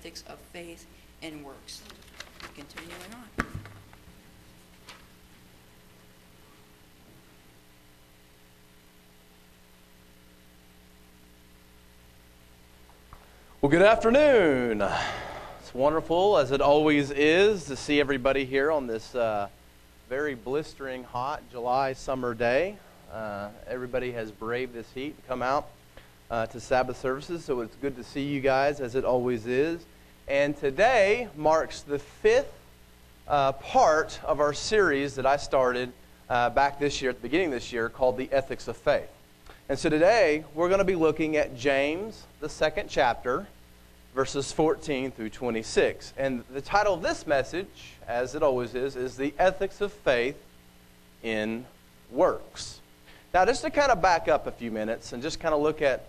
ethics of faith and works. Continuing on. Well, good afternoon. It's wonderful, as it always is, to see everybody here on this uh, very blistering hot July summer day. Uh, everybody has braved this heat and come out uh, to Sabbath services, so it's good to see you guys, as it always is. And today marks the fifth uh, part of our series that I started uh, back this year, at the beginning of this year, called The Ethics of Faith. And so today we're going to be looking at James, the second chapter, verses 14 through 26. And the title of this message, as it always is, is The Ethics of Faith in Works. Now, just to kind of back up a few minutes and just kind of look at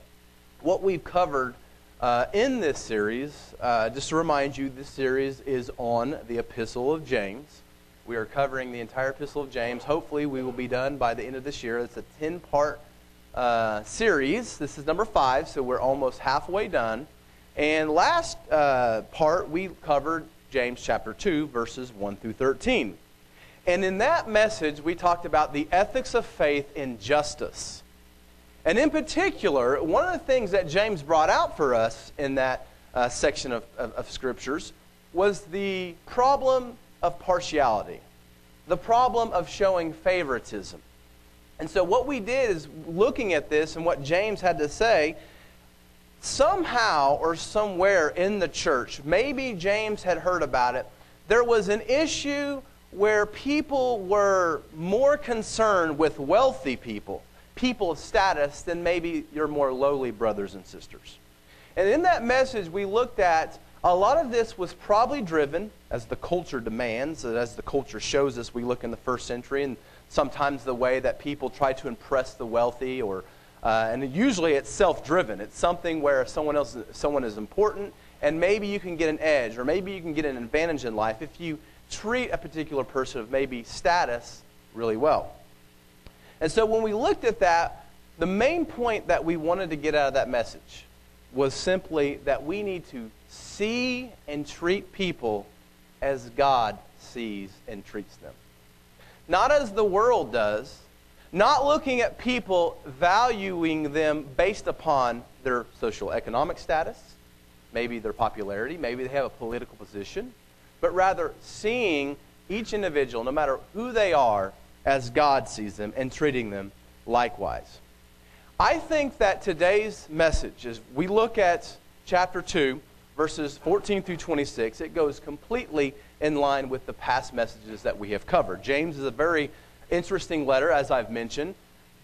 what we've covered uh, in this series, uh, just to remind you, this series is on the Epistle of James. We are covering the entire Epistle of James. Hopefully, we will be done by the end of this year. It's a 10 part uh, series. This is number five, so we're almost halfway done. And last uh, part, we covered James chapter 2, verses 1 through 13. And in that message, we talked about the ethics of faith in justice. And in particular, one of the things that James brought out for us in that uh, section of, of, of scriptures was the problem of partiality, the problem of showing favoritism. And so, what we did is looking at this and what James had to say, somehow or somewhere in the church, maybe James had heard about it, there was an issue where people were more concerned with wealthy people, people of status, than maybe your more lowly brothers and sisters. And in that message, we looked at a lot of this was probably driven, as the culture demands, as the culture shows us. We look in the first century and sometimes the way that people try to impress the wealthy or uh, and usually it's self-driven it's something where someone else someone is important and maybe you can get an edge or maybe you can get an advantage in life if you treat a particular person of maybe status really well and so when we looked at that the main point that we wanted to get out of that message was simply that we need to see and treat people as god sees and treats them. Not as the world does, not looking at people, valuing them based upon their social economic status, maybe their popularity, maybe they have a political position, but rather seeing each individual, no matter who they are, as God sees them and treating them likewise. I think that today's message, as we look at chapter 2, verses 14 through 26, it goes completely in line with the past messages that we have covered. James is a very interesting letter, as I've mentioned.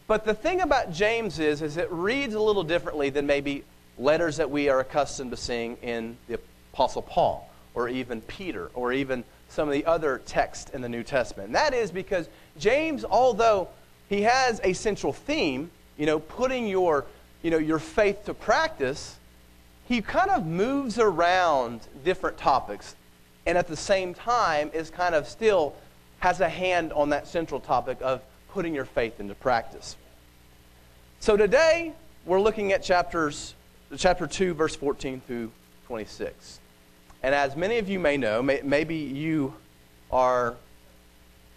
But the thing about James is, is it reads a little differently than maybe letters that we are accustomed to seeing in the Apostle Paul, or even Peter, or even some of the other texts in the New Testament. And that is because James, although he has a central theme, you know, putting your, you know, your faith to practice, he kind of moves around different topics and at the same time is kind of still has a hand on that central topic of putting your faith into practice. So today we're looking at chapters chapter 2 verse 14 through 26. And as many of you may know, may, maybe you are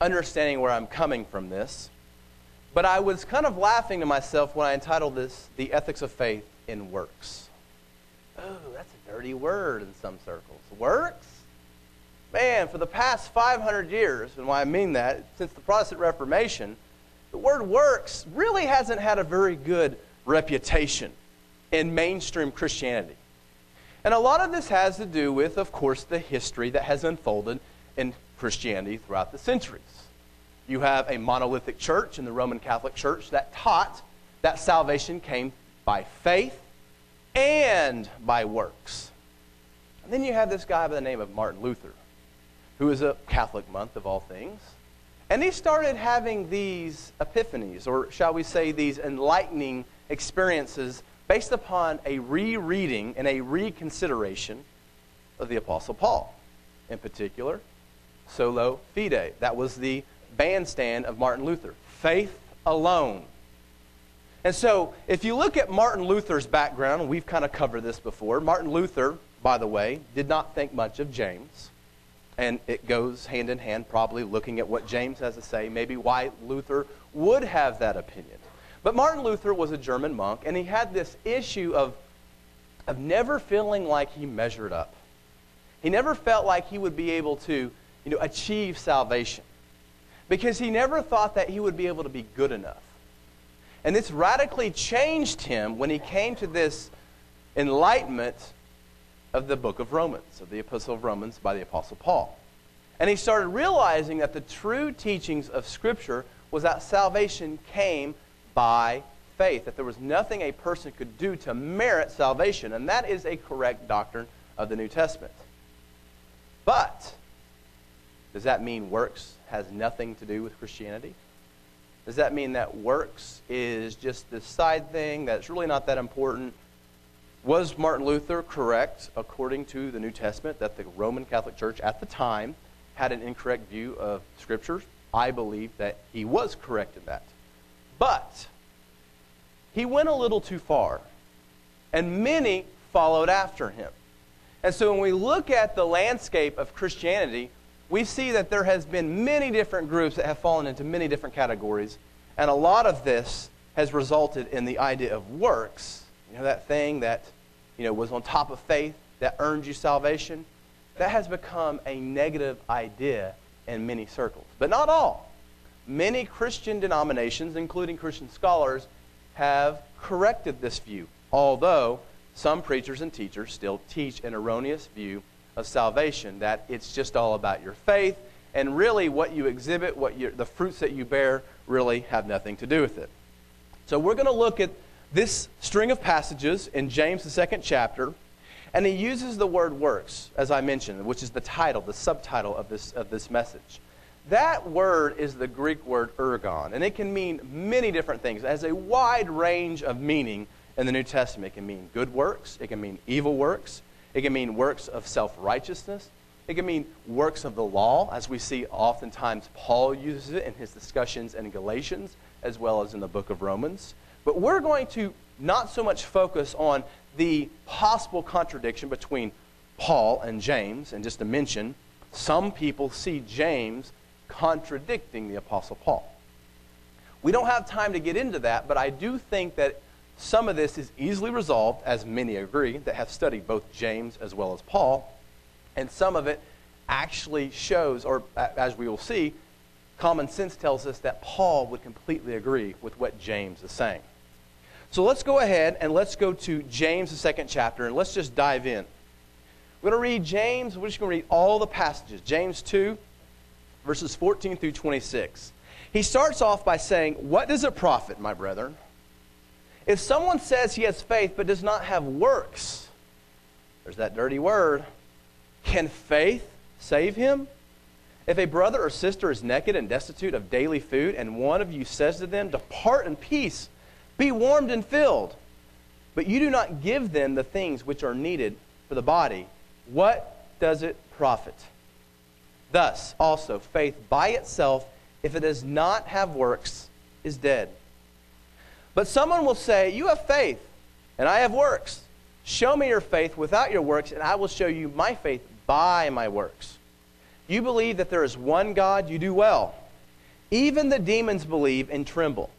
understanding where I'm coming from this. But I was kind of laughing to myself when I entitled this The Ethics of Faith in Works. Oh, that's a dirty word in some circles. Works? Man, for the past 500 years, and why I mean that, since the Protestant Reformation, the word works really hasn't had a very good reputation in mainstream Christianity. And a lot of this has to do with, of course, the history that has unfolded in Christianity throughout the centuries. You have a monolithic church in the Roman Catholic Church that taught that salvation came by faith and by works. And then you have this guy by the name of Martin Luther, who is a Catholic month of all things. And he started having these epiphanies, or shall we say, these enlightening experiences based upon a rereading and a reconsideration of the Apostle Paul. In particular, Sola Fide. That was the bandstand of Martin Luther. Faith alone. And so, if you look at Martin Luther's background, we've kind of covered this before. Martin Luther by the way, did not think much of James. And it goes hand in hand, probably looking at what James has to say, maybe why Luther would have that opinion. But Martin Luther was a German monk, and he had this issue of, of never feeling like he measured up. He never felt like he would be able to you know, achieve salvation because he never thought that he would be able to be good enough. And this radically changed him when he came to this enlightenment of the book of Romans, of the epistle of Romans by the Apostle Paul. And he started realizing that the true teachings of Scripture was that salvation came by faith, that there was nothing a person could do to merit salvation. And that is a correct doctrine of the New Testament. But does that mean works has nothing to do with Christianity? Does that mean that works is just this side thing that's really not that important? Was Martin Luther correct, according to the New Testament, that the Roman Catholic Church at the time had an incorrect view of Scriptures? I believe that he was correct in that. But he went a little too far, and many followed after him. And so when we look at the landscape of Christianity, we see that there has been many different groups that have fallen into many different categories, and a lot of this has resulted in the idea of works. You know, that thing that you know, was on top of faith that earned you salvation, that has become a negative idea in many circles. But not all. Many Christian denominations, including Christian scholars, have corrected this view, although some preachers and teachers still teach an erroneous view of salvation, that it's just all about your faith, and really what you exhibit, what you, the fruits that you bear, really have nothing to do with it. So we're going to look at this string of passages in James, the second chapter, and he uses the word works, as I mentioned, which is the title, the subtitle of this, of this message. That word is the Greek word ergon, and it can mean many different things. It has a wide range of meaning in the New Testament. It can mean good works, it can mean evil works, it can mean works of self righteousness. It can mean works of the law, as we see oftentimes Paul uses it in his discussions in Galatians as well as in the book of Romans. But we're going to not so much focus on the possible contradiction between Paul and James, and just to mention, some people see James contradicting the Apostle Paul. We don't have time to get into that, but I do think that some of this is easily resolved, as many agree that have studied both James as well as Paul, and some of it actually shows, or as we will see, common sense tells us that Paul would completely agree with what James is saying. So let's go ahead and let's go to James, the second chapter, and let's just dive in. We're going to read James, we're just going to read all the passages. James 2, verses 14 through 26. He starts off by saying, What does it profit, my brethren? If someone says he has faith but does not have works, there's that dirty word, can faith save him? If a brother or sister is naked and destitute of daily food, and one of you says to them, Depart in peace, be warmed and filled, but you do not give them the things which are needed for the body, what does it profit? Thus, also, faith by itself, if it does not have works, is dead. But someone will say, You have faith, and I have works. Show me your faith without your works, and I will show you my faith by my works. You believe that there is one God, you do well. Even the demons believe and tremble.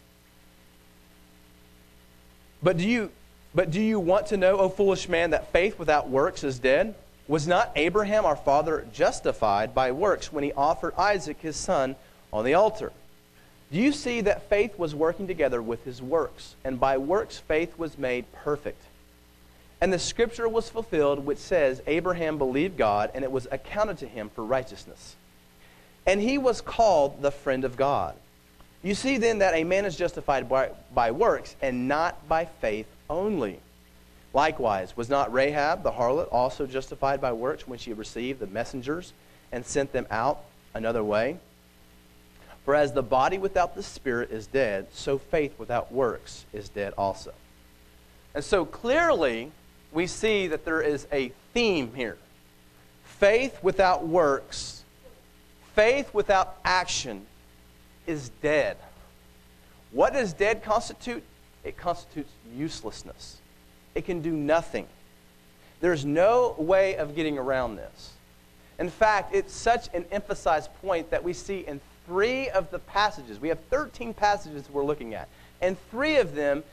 But do you but do you want to know, O foolish man, that faith without works is dead? Was not Abraham our father justified by works when he offered Isaac his son on the altar? Do you see that faith was working together with his works, and by works faith was made perfect? And the scripture was fulfilled which says, Abraham believed God, and it was accounted to him for righteousness. And he was called the friend of God. You see then that a man is justified by, by works, and not by faith only. Likewise, was not Rahab the harlot also justified by works when she received the messengers and sent them out another way? For as the body without the spirit is dead, so faith without works is dead also. And so clearly, we see that there is a theme here. Faith without works, faith without action is dead. What does dead constitute? It constitutes uselessness. It can do nothing. There's no way of getting around this. In fact, it's such an emphasized point that we see in three of the passages. We have 13 passages we're looking at. And three of them,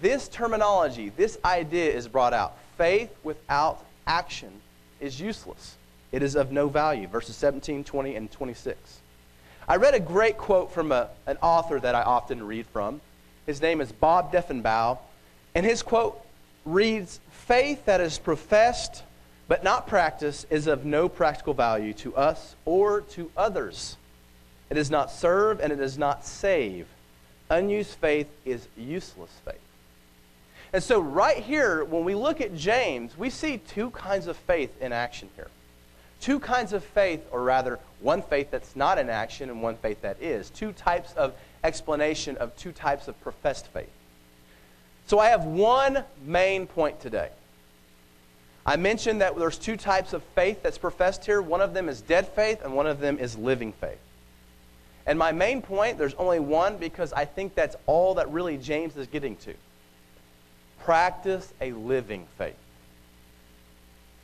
this terminology, this idea is brought out. Faith without action is useless. It is of no value. Verses 17, 20, and 26. I read a great quote from a, an author that I often read from. His name is Bob Deffinbaugh. And his quote reads Faith that is professed but not practiced is of no practical value to us or to others. It does not serve and it does not save. Unused faith is useless faith. And so, right here, when we look at James, we see two kinds of faith in action here. Two kinds of faith, or rather, one faith that's not in action and one faith that is. Two types of explanation of two types of professed faith. So, I have one main point today. I mentioned that there's two types of faith that's professed here. One of them is dead faith, and one of them is living faith. And my main point, there's only one because I think that's all that really James is getting to. Practice a living faith.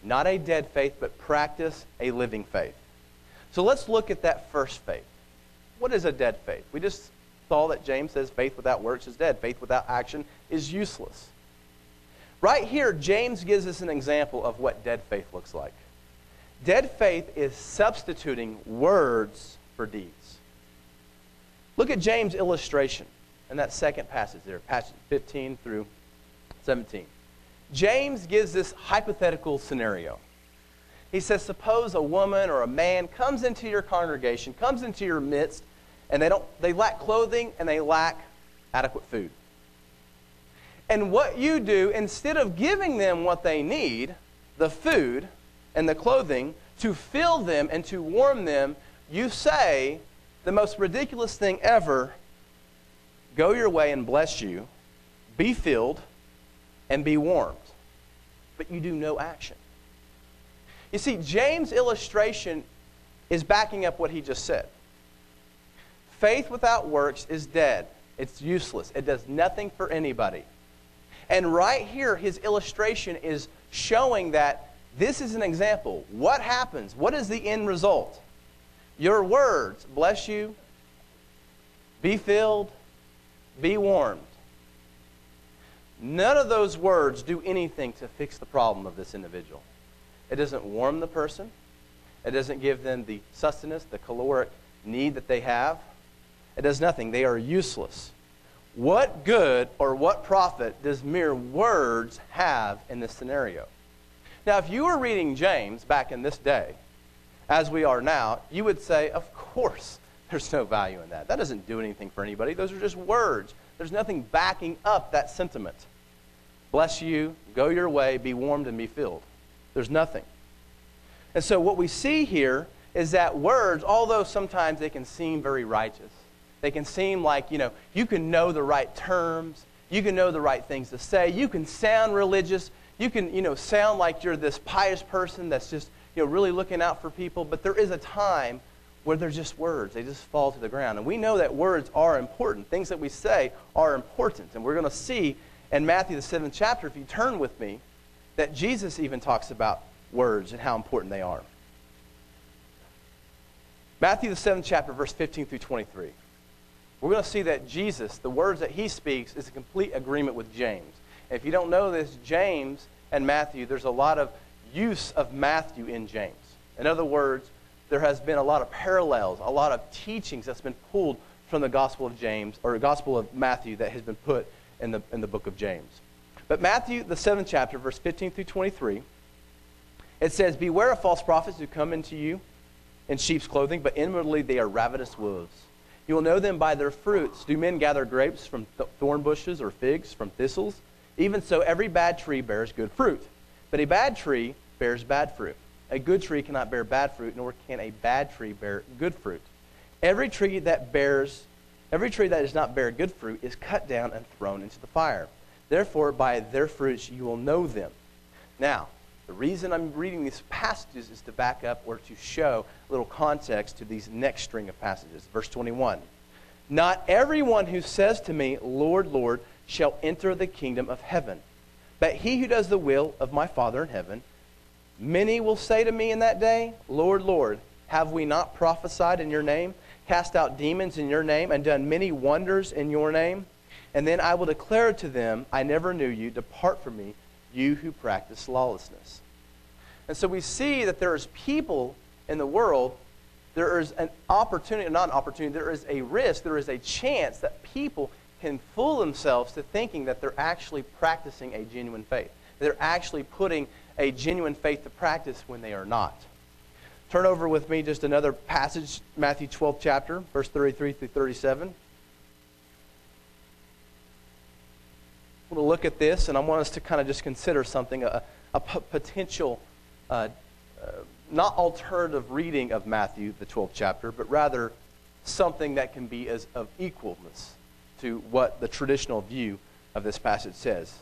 Not a dead faith, but practice a living faith. So let's look at that first faith. What is a dead faith? We just saw that James says faith without works is dead, faith without action is useless. Right here, James gives us an example of what dead faith looks like. Dead faith is substituting words for deeds. Look at James' illustration in that second passage there, passage 15 through 17. James gives this hypothetical scenario. He says, Suppose a woman or a man comes into your congregation, comes into your midst, and they, don't, they lack clothing and they lack adequate food. And what you do, instead of giving them what they need, the food and the clothing, to fill them and to warm them, you say the most ridiculous thing ever go your way and bless you, be filled, and be warmed. But you do no action. You see, James' illustration is backing up what he just said. Faith without works is dead. It's useless. It does nothing for anybody. And right here, his illustration is showing that this is an example. What happens? What is the end result? Your words bless you, be filled, be warmed. None of those words do anything to fix the problem of this individual. It doesn't warm the person, it doesn't give them the sustenance, the caloric need that they have. It does nothing. They are useless. What good or what profit does mere words have in this scenario? Now, if you were reading James back in this day, as we are now, you would say, of course, there's no value in that. That doesn't do anything for anybody. Those are just words. There's nothing backing up that sentiment. Bless you, go your way, be warmed, and be filled. There's nothing. And so, what we see here is that words, although sometimes they can seem very righteous, they can seem like, you know, you can know the right terms, you can know the right things to say, you can sound religious, you can, you know, sound like you're this pious person that's just, you know, really looking out for people, but there is a time where they're just words. They just fall to the ground. And we know that words are important. Things that we say are important. And we're going to see in Matthew, the seventh chapter, if you turn with me, that Jesus even talks about words and how important they are. Matthew, the seventh chapter, verse 15 through 23. We're going to see that Jesus, the words that he speaks, is a complete agreement with James. If you don't know this, James and Matthew, there's a lot of use of Matthew in James. In other words, there has been a lot of parallels, a lot of teachings that's been pulled from the Gospel of James, or the Gospel of Matthew that has been put in the, in the book of James. But Matthew, the seventh chapter, verse 15 through 23, it says, Beware of false prophets who come into you in sheep's clothing, but inwardly they are ravenous wolves. You will know them by their fruits. Do men gather grapes from th- thorn bushes or figs from thistles? Even so, every bad tree bears good fruit, but a bad tree bears bad fruit. A good tree cannot bear bad fruit, nor can a bad tree bear good fruit. Every tree that bears, every tree that does not bear good fruit is cut down and thrown into the fire. Therefore, by their fruits you will know them. Now, the reason I'm reading these passages is to back up or to show a little context to these next string of passages. Verse 21. Not everyone who says to me, Lord, Lord, shall enter the kingdom of heaven, but he who does the will of my Father in heaven. Many will say to me in that day, Lord, Lord, have we not prophesied in your name, cast out demons in your name, and done many wonders in your name? And then I will declare to them, I never knew you. Depart from me, you who practice lawlessness. And so we see that there is people in the world, there is an opportunity, not an opportunity, there is a risk, there is a chance that people can fool themselves to thinking that they're actually practicing a genuine faith. They're actually putting a genuine faith to practice when they are not. Turn over with me just another passage, Matthew 12 chapter, verse 33 through 37. Want to look at this, and I want us to kind of just consider something, a, a p- potential, uh, uh, not alternative reading of Matthew, the 12th chapter, but rather something that can be as of equalness to what the traditional view of this passage says.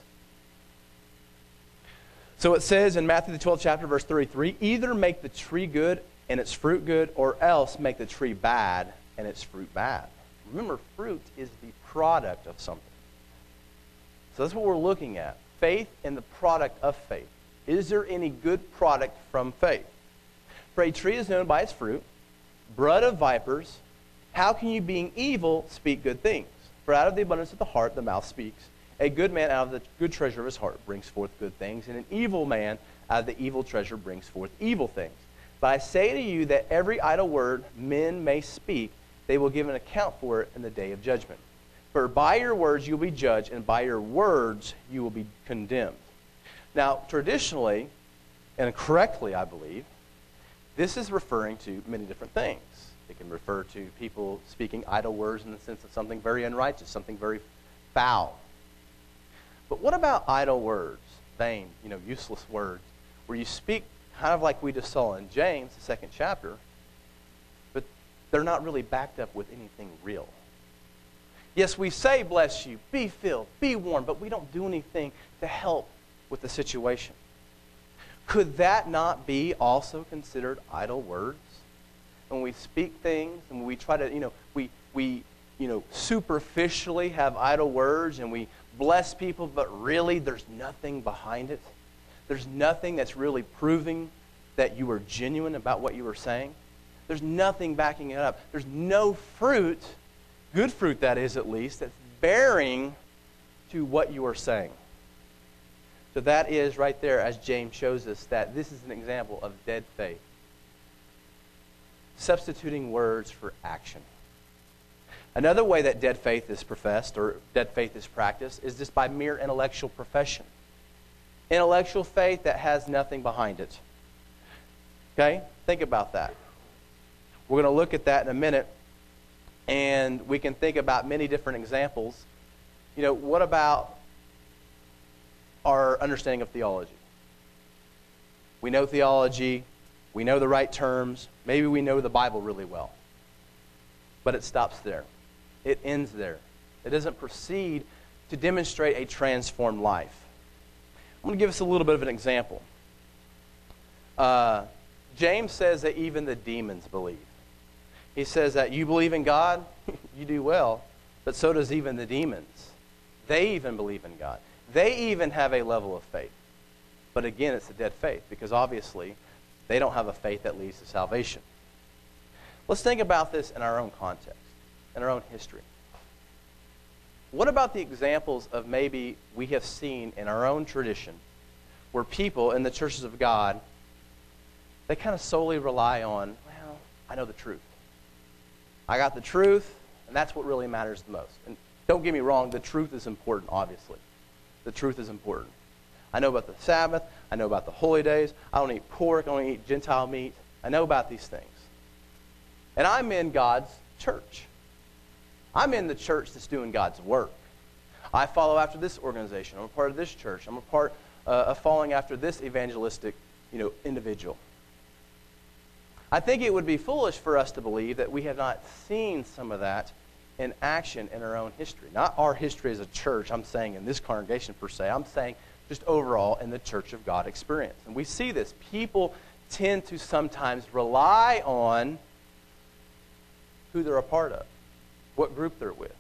So it says in Matthew, the 12th chapter, verse 33 either make the tree good and its fruit good, or else make the tree bad and its fruit bad. Remember, fruit is the product of something. So that's what we're looking at faith and the product of faith. Is there any good product from faith? For a tree is known by its fruit, blood of vipers. How can you, being evil, speak good things? For out of the abundance of the heart, the mouth speaks. A good man out of the good treasure of his heart brings forth good things, and an evil man out of the evil treasure brings forth evil things. But I say to you that every idle word men may speak, they will give an account for it in the day of judgment. For by your words you will be judged, and by your words you will be condemned. Now, traditionally, and correctly, I believe, this is referring to many different things. It can refer to people speaking idle words in the sense of something very unrighteous, something very foul. But what about idle words, vain, you know, useless words, where you speak kind of like we just saw in James, the second chapter, but they're not really backed up with anything real? Yes, we say, bless you, be filled, be warm, but we don't do anything to help with the situation. Could that not be also considered idle words? When we speak things and we try to, you know, we, we you know, superficially have idle words and we bless people, but really there's nothing behind it. There's nothing that's really proving that you were genuine about what you were saying. There's nothing backing it up. There's no fruit good fruit that is at least, that's bearing to what you are saying. So that is right there, as James shows us, that this is an example of dead faith. Substituting words for action. Another way that dead faith is professed or dead faith is practiced is just by mere intellectual profession. Intellectual faith that has nothing behind it. Okay? Think about that. We're going to look at that in a minute. And we can think about many different examples. You know, what about our understanding of theology? We know theology, we know the right terms, maybe we know the Bible really well. But it stops there, it ends there. It doesn't proceed to demonstrate a transformed life. I'm going to give us a little bit of an example. Uh, James says that even the demons believe. He says that you believe in God, you do well, but so does even the demons. They even believe in God. They even have a level of faith. But again, it's a dead faith because obviously they don't have a faith that leads to salvation. Let's think about this in our own context, in our own history. What about the examples of maybe we have seen in our own tradition where people in the churches of God, they kind of solely rely on, well, I know the truth. I got the truth, and that's what really matters the most. And don't get me wrong, the truth is important, obviously. The truth is important. I know about the Sabbath. I know about the holy days. I don't eat pork. I don't eat Gentile meat. I know about these things. And I'm in God's church. I'm in the church that's doing God's work. I follow after this organization. I'm a part of this church. I'm a part uh, of following after this evangelistic you know, individual. I think it would be foolish for us to believe that we have not seen some of that in action in our own history. Not our history as a church, I'm saying in this congregation per se. I'm saying just overall in the Church of God experience. And we see this. People tend to sometimes rely on who they're a part of, what group they're with.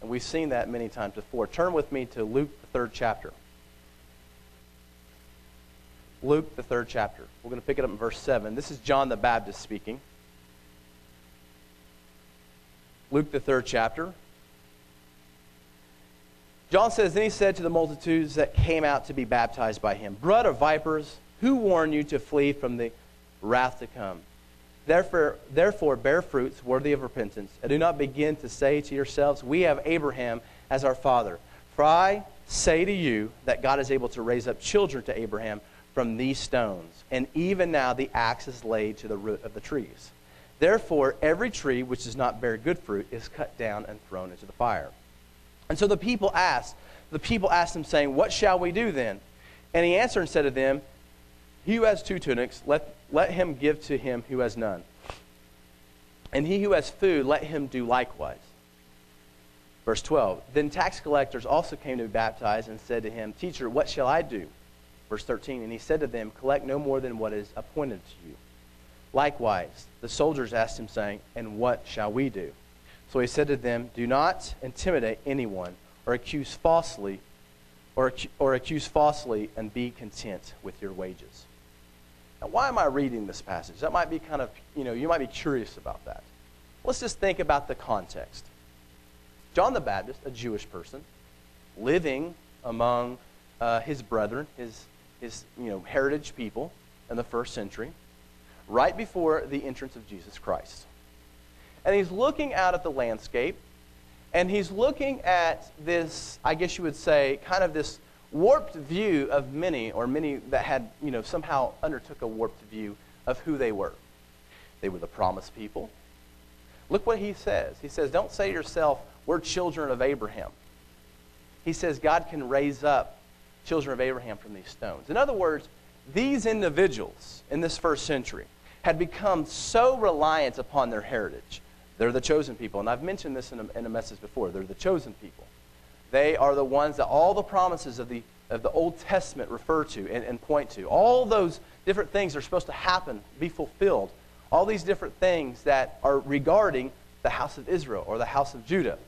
And we've seen that many times before. Turn with me to Luke, the third chapter. Luke, the third chapter. We're going to pick it up in verse 7. This is John the Baptist speaking. Luke, the third chapter. John says, Then he said to the multitudes that came out to be baptized by him, Blood of vipers, who warned you to flee from the wrath to come? Therefore, therefore, bear fruits worthy of repentance, and do not begin to say to yourselves, We have Abraham as our father. For I say to you that God is able to raise up children to Abraham from these stones. And even now the axe is laid to the root of the trees. Therefore, every tree which does not bear good fruit is cut down and thrown into the fire. And so the people asked, the people asked him, saying, What shall we do then? And he answered and said to them, He who has two tunics, let, let him give to him who has none. And he who has food, let him do likewise. Verse 12 Then tax collectors also came to be baptized and said to him, Teacher, what shall I do? Verse 13 And he said to them, Collect no more than what is appointed to you. Likewise, the soldiers asked him, saying, And what shall we do? So he said to them, Do not intimidate anyone or accuse falsely or, or accuse falsely and be content with your wages. Now, why am I reading this passage? That might be kind of, you know, you might be curious about that. Let's just think about the context. John the Baptist, a Jewish person, living among uh, his brethren, his, his you know, heritage people in the first century, right before the entrance of Jesus Christ. And he's looking out at the landscape, and he's looking at this, I guess you would say, kind of this warped view of many, or many that had, you know, somehow undertook a warped view of who they were. They were the promised people. Look what he says. He says, Don't say to yourself, we're children of Abraham. He says God can raise up children of Abraham from these stones. In other words, these individuals in this first century had become so reliant upon their heritage they're the chosen people. And I've mentioned this in a, in a message before. They're the chosen people. They are the ones that all the promises of the, of the Old Testament refer to and, and point to. All those different things are supposed to happen, be fulfilled. All these different things that are regarding the house of Israel or the house of Judah.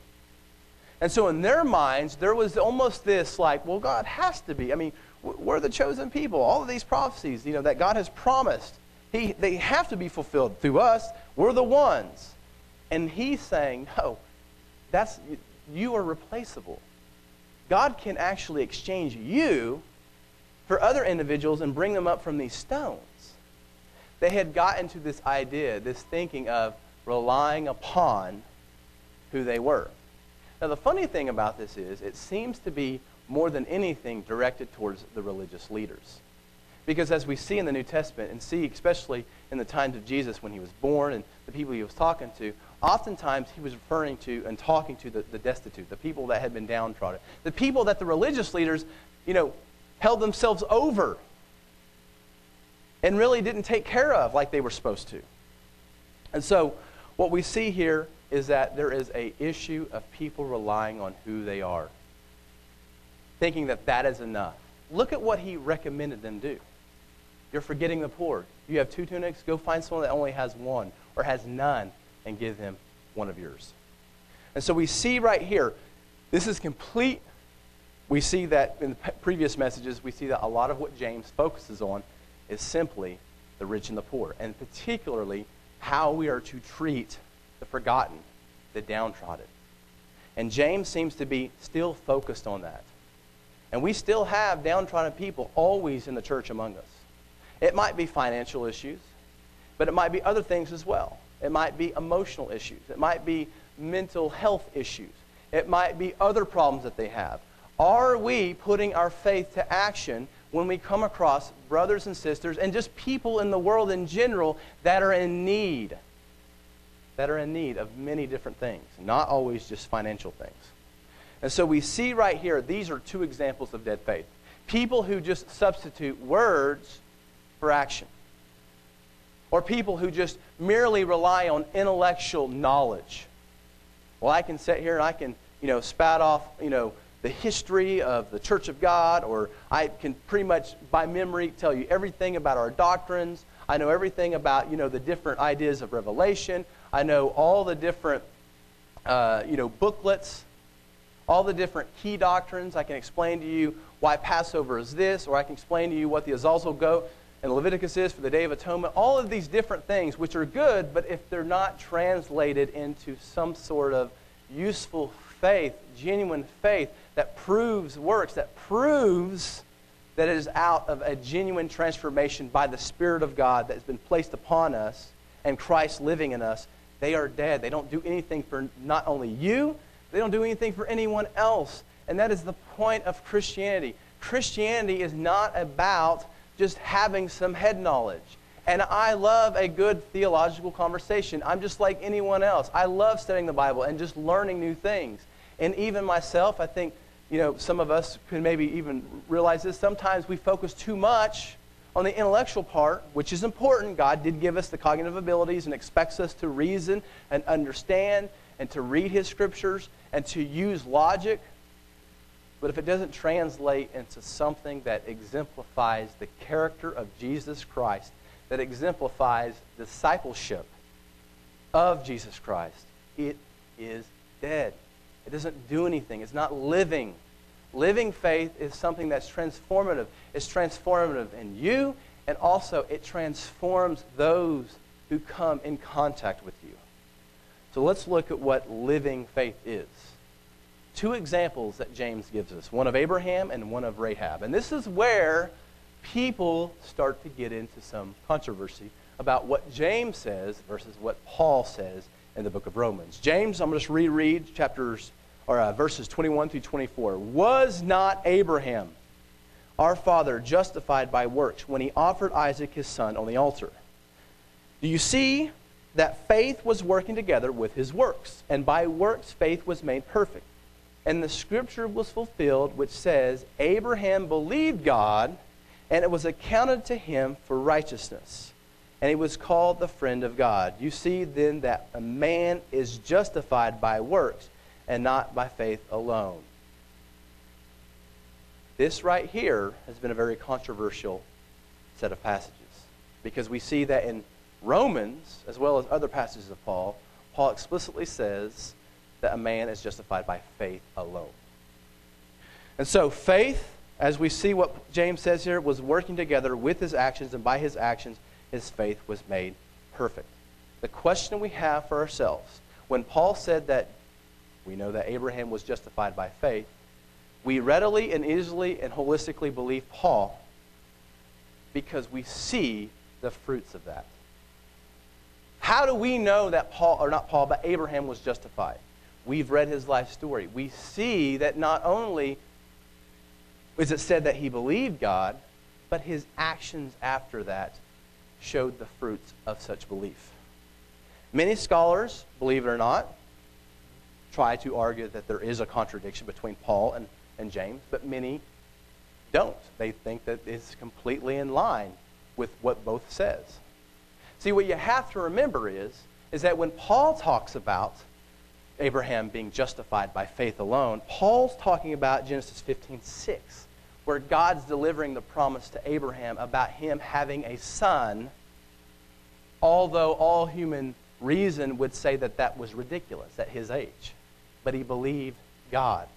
And so in their minds, there was almost this like, well, God has to be. I mean, we're the chosen people. All of these prophecies, you know, that God has promised, he, they have to be fulfilled through us. We're the ones. And he's saying, no, that's, you are replaceable. God can actually exchange you for other individuals and bring them up from these stones. They had gotten to this idea, this thinking of relying upon who they were. Now, the funny thing about this is, it seems to be more than anything directed towards the religious leaders. Because as we see in the New Testament, and see especially in the times of Jesus when he was born and the people he was talking to, oftentimes he was referring to and talking to the, the destitute, the people that had been downtrodden, the people that the religious leaders, you know, held themselves over and really didn't take care of like they were supposed to. And so what we see here is that there is a issue of people relying on who they are, thinking that that is enough. Look at what he recommended them do. You're forgetting the poor. You have two tunics, go find someone that only has one or has none and give him one of yours. And so we see right here, this is complete. We see that in the previous messages, we see that a lot of what James focuses on is simply the rich and the poor, and particularly how we are to treat the forgotten, the downtrodden. And James seems to be still focused on that. And we still have downtrodden people always in the church among us. It might be financial issues, but it might be other things as well. It might be emotional issues. It might be mental health issues. It might be other problems that they have. Are we putting our faith to action when we come across brothers and sisters and just people in the world in general that are in need? That are in need of many different things, not always just financial things. And so we see right here, these are two examples of dead faith. People who just substitute words for action or people who just merely rely on intellectual knowledge. Well, I can sit here and I can, you know, spout off, you know, the history of the Church of God, or I can pretty much by memory tell you everything about our doctrines. I know everything about, you know, the different ideas of revelation. I know all the different, uh, you know, booklets, all the different key doctrines. I can explain to you why Passover is this, or I can explain to you what the Azazel goat and Leviticus is for the Day of Atonement. All of these different things, which are good, but if they're not translated into some sort of useful faith, genuine faith that proves works, that proves that it is out of a genuine transformation by the Spirit of God that has been placed upon us and Christ living in us, they are dead. They don't do anything for not only you, they don't do anything for anyone else. And that is the point of Christianity. Christianity is not about just having some head knowledge. And I love a good theological conversation. I'm just like anyone else. I love studying the Bible and just learning new things. And even myself, I think, you know, some of us could maybe even realize this. Sometimes we focus too much on the intellectual part, which is important. God did give us the cognitive abilities and expects us to reason and understand and to read His scriptures and to use logic. But if it doesn't translate into something that exemplifies the character of Jesus Christ, that exemplifies discipleship of Jesus Christ, it is dead. It doesn't do anything. It's not living. Living faith is something that's transformative. It's transformative in you, and also it transforms those who come in contact with you. So let's look at what living faith is. Two examples that James gives us one of Abraham and one of Rahab. And this is where people start to get into some controversy about what James says versus what Paul says in the book of Romans. James, I'm going to just reread chapters or uh, verses 21 through 24. Was not Abraham, our father, justified by works when he offered Isaac his son on the altar? Do you see that faith was working together with his works, and by works faith was made perfect? And the scripture was fulfilled, which says, Abraham believed God, and it was accounted to him for righteousness. And he was called the friend of God. You see then that a man is justified by works and not by faith alone. This right here has been a very controversial set of passages because we see that in Romans, as well as other passages of Paul, Paul explicitly says that a man is justified by faith alone. And so, faith, as we see what James says here, was working together with his actions, and by his actions, his faith was made perfect. The question we have for ourselves when Paul said that we know that Abraham was justified by faith. We readily and easily and holistically believe Paul because we see the fruits of that. How do we know that Paul, or not Paul, but Abraham was justified? We've read his life story. We see that not only is it said that he believed God, but his actions after that showed the fruits of such belief. Many scholars, believe it or not, try to argue that there is a contradiction between Paul and, and James, but many don't. They think that it's completely in line with what both says. See, what you have to remember is, is that when Paul talks about Abraham being justified by faith alone, Paul's talking about Genesis 15 6, where God's delivering the promise to Abraham about him having a son, although all human reason would say that that was ridiculous at his age but he believed God.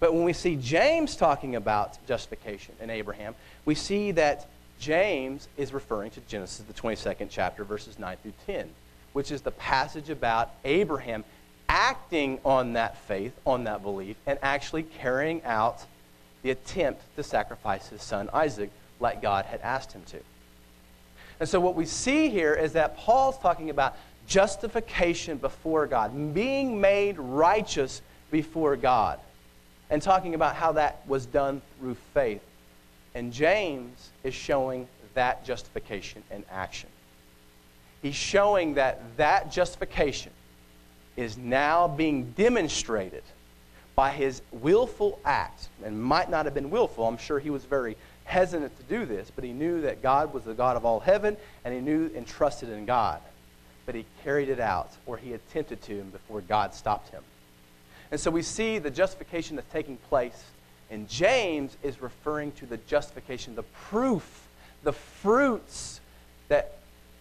But when we see James talking about justification in Abraham, we see that James is referring to Genesis, the 22nd chapter, verses 9 through 10, which is the passage about Abraham acting on that faith, on that belief, and actually carrying out the attempt to sacrifice his son Isaac like God had asked him to. And so what we see here is that Paul's talking about justification before God, being made righteous before God, and talking about how that was done through faith. And James is showing that justification in action. He's showing that that justification is now being demonstrated by his willful act, and might not have been willful. I'm sure he was very hesitant to do this, but he knew that God was the God of all heaven, and he knew and trusted in God but he carried it out, or he attempted to before God stopped him. And so we see the justification that's taking place, and James is referring to the justification, the proof, the fruits that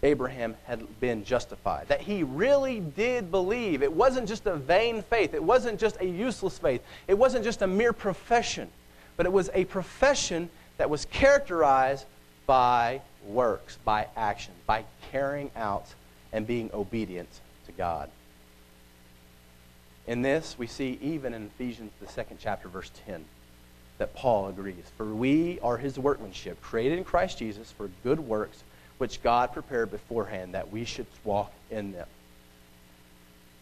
Abraham had been justified, that he really did believe. It wasn't just a vain faith, it wasn't just a useless faith, it wasn't just a mere profession, but it was a profession that was characterized by works, by action, by carrying out and being obedient to God. In this, we see even in Ephesians, the second chapter, verse 10, that Paul agrees. For we are his workmanship, created in Christ Jesus for good works, which God prepared beforehand that we should walk in them.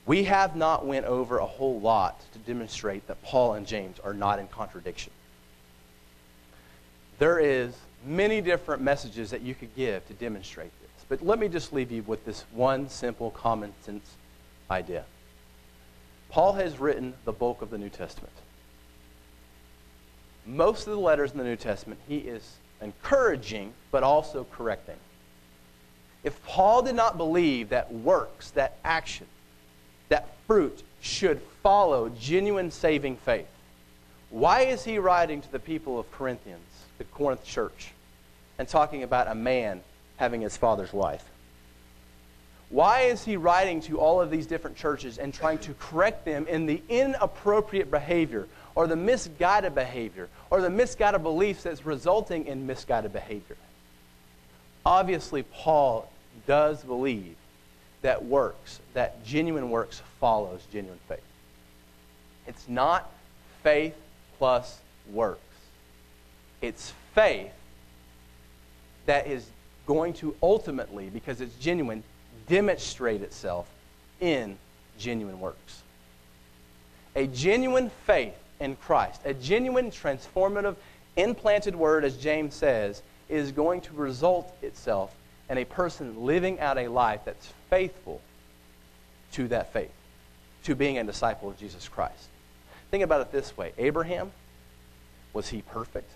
We have not went over a whole lot to demonstrate that Paul and James are not in contradiction. There is many different messages that you could give to demonstrate this. But let me just leave you with this one simple common sense idea. Paul has written the bulk of the New Testament. Most of the letters in the New Testament, he is encouraging, but also correcting. If Paul did not believe that works, that action, that fruit should follow genuine saving faith, why is he writing to the people of Corinthians, the Corinth church, and talking about a man having his father's wife? Why is he writing to all of these different churches and trying to correct them in the inappropriate behavior or the misguided behavior or the misguided beliefs that's resulting in misguided behavior? Obviously, Paul does believe that works, that genuine works follows genuine faith. It's not faith plus works. It's faith that is going to ultimately, because it's genuine, demonstrate itself in genuine works. A genuine faith in Christ, a genuine transformative, implanted word, as James says, is going to result itself in a person living out a life that's faithful to that faith, to being a disciple of Jesus Christ. Think about it this way Abraham, was he perfect?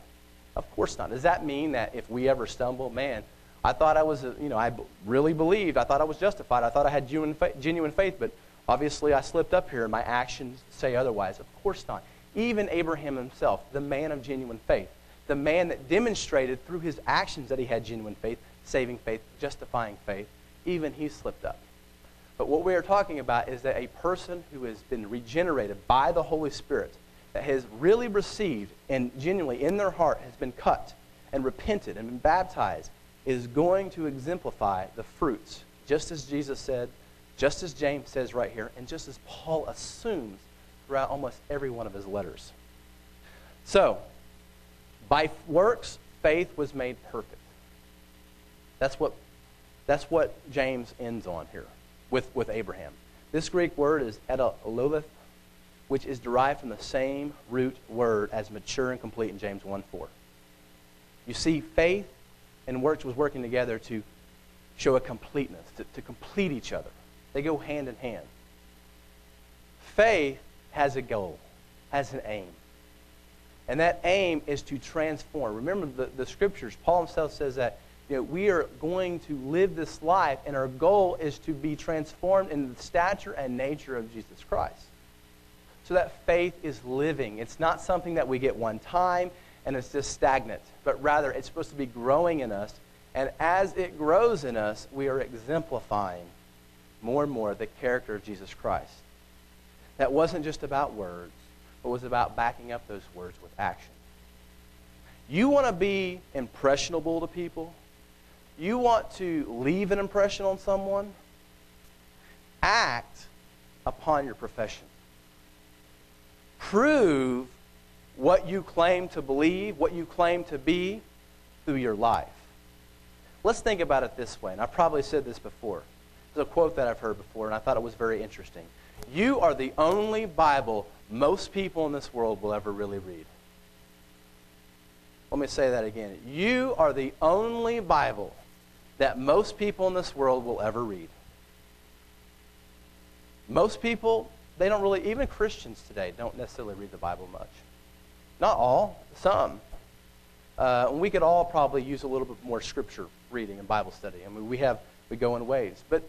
Of course not. Does that mean that if we ever stumble, man, I thought I was, you know, I really believed. I thought I was justified. I thought I had genuine faith, genuine faith, but obviously I slipped up here and my actions say otherwise. Of course not. Even Abraham himself, the man of genuine faith, the man that demonstrated through his actions that he had genuine faith, saving faith, justifying faith, even he slipped up. But what we are talking about is that a person who has been regenerated by the Holy Spirit, that has really received and genuinely in their heart has been cut and repented and been baptized is going to exemplify the fruits, just as Jesus said, just as James says right here, and just as Paul assumes throughout almost every one of his letters. So, by works, faith was made perfect. That's what, that's what James ends on here with, with Abraham. This Greek word is eteleiothe, which is derived from the same root word as mature and complete in James 1 4. You see, faith and works was working together to show a completeness, to, to complete each other. They go hand in hand. Faith has a goal, has an aim. And that aim is to transform. Remember the, the scriptures, Paul himself says that you know, we are going to live this life, and our goal is to be transformed in the stature and nature of Jesus Christ. So that faith is living. It's not something that we get one time and it's just stagnant, but rather it's supposed to be growing in us. And as it grows in us, we are exemplifying more and more the character of Jesus Christ. That wasn't just about words, but was about backing up those words with action. You want to be impressionable to people? You want to leave an impression on someone? Act upon your profession. Prove what you claim to believe, what you claim to be through your life. Let's think about it this way, and I've probably said this before. There's a quote that I've heard before, and I thought it was very interesting. You are the only Bible most people in this world will ever really read. Let me say that again. You are the only Bible that most people in this world will ever read. Most people, they don't really, even Christians today, don't necessarily read the Bible much. Not all, some. Uh, we could all probably use a little bit more scripture reading and Bible study. I mean, we have, we go in ways. But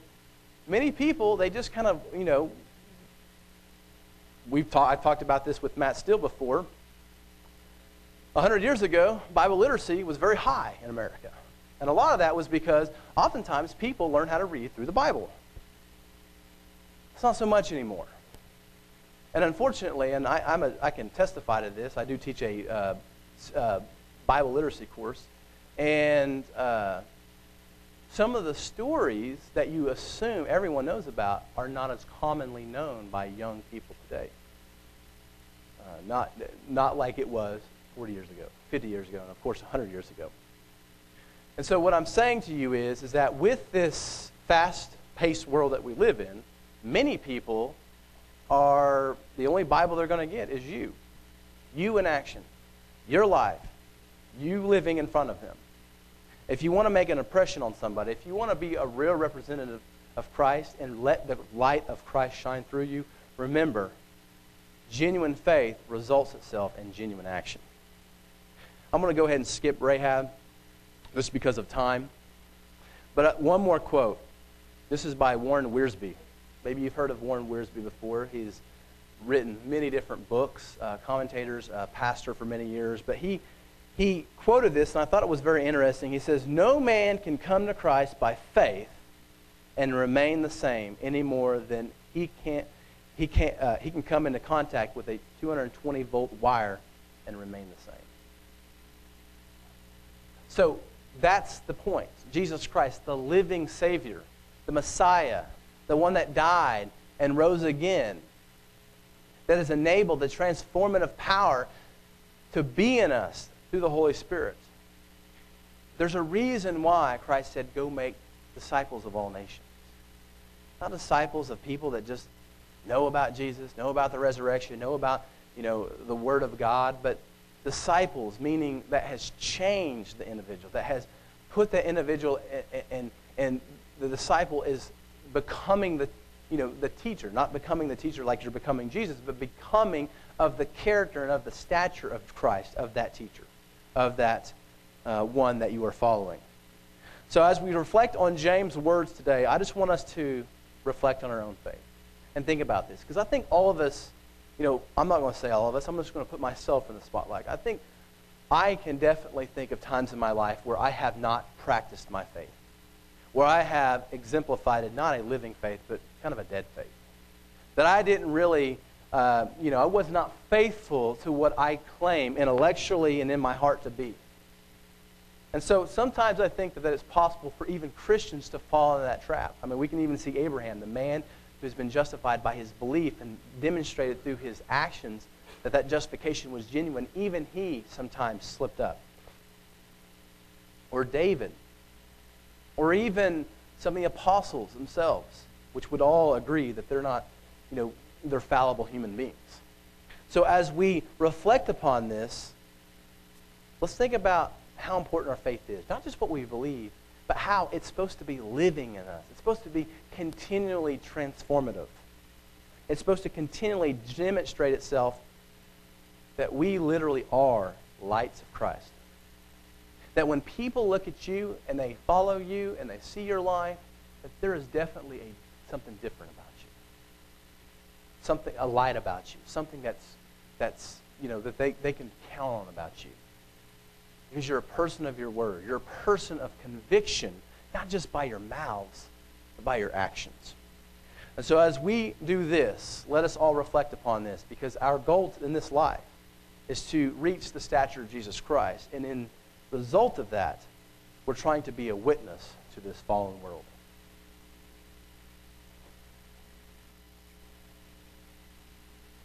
many people, they just kind of, you know, we've talked, I've talked about this with Matt Steele before. A hundred years ago, Bible literacy was very high in America. And a lot of that was because oftentimes people learn how to read through the Bible. It's not so much anymore. And unfortunately, and I, I'm a, I can testify to this, I do teach a uh, uh, Bible literacy course. And uh, some of the stories that you assume everyone knows about are not as commonly known by young people today. Uh, not, not like it was 40 years ago, 50 years ago, and of course 100 years ago. And so what I'm saying to you is, is that with this fast-paced world that we live in, many people are, the only Bible they're going to get is you. You in action. Your life. You living in front of them. If you want to make an impression on somebody, if you want to be a real representative of Christ and let the light of Christ shine through you, remember, genuine faith results itself in genuine action. I'm going to go ahead and skip Rahab just because of time. But uh, one more quote. This is by Warren Wiersbe. Maybe you've heard of Warren Wiersbe before. He's written many different books, uh, commentators, uh, pastor for many years. But he, he quoted this, and I thought it was very interesting. He says, No man can come to Christ by faith and remain the same any more than he, can't, he, can't, uh, he can come into contact with a 220 volt wire and remain the same. So that's the point. Jesus Christ, the living Savior, the Messiah, the one that died and rose again, that has enabled the transformative power to be in us through the Holy Spirit. There's a reason why Christ said, Go make disciples of all nations. Not disciples of people that just know about Jesus, know about the resurrection, know about you know, the Word of God, but disciples, meaning that has changed the individual, that has put the individual, and, and the disciple is becoming the, you know, the teacher, not becoming the teacher like you're becoming Jesus, but becoming of the character and of the stature of Christ, of that teacher, of that uh, one that you are following. So as we reflect on James' words today, I just want us to reflect on our own faith and think about this. Because I think all of us, you know, I'm not going to say all of us, I'm just going to put myself in the spotlight. I think I can definitely think of times in my life where I have not practiced my faith, where I have exemplified it, not a living faith, but kind of a dead faith. That I didn't really, uh, you know, I was not faithful to what I claim intellectually and in my heart to be. And so sometimes I think that, that it's possible for even Christians to fall into that trap. I mean, we can even see Abraham, the man who's been justified by his belief and demonstrated through his actions that that justification was genuine, even he sometimes slipped up. Or David. Or even some of the apostles themselves, which would all agree that they're not, you know, they're fallible human beings. So as we reflect upon this, let's think about how important our faith is. Not just what we believe, but how it's supposed to be living in us. It's supposed to be continually transformative. It's supposed to continually demonstrate itself that we literally are lights of Christ. That when people look at you and they follow you and they see your life, that there is definitely a, something different about you. Something, a light about you. Something that's, that's you know, that they, they can count on about you. Because you're a person of your word. You're a person of conviction, not just by your mouths, but by your actions. And so as we do this, let us all reflect upon this because our goal in this life is to reach the stature of Jesus Christ. And in result of that, we're trying to be a witness to this fallen world.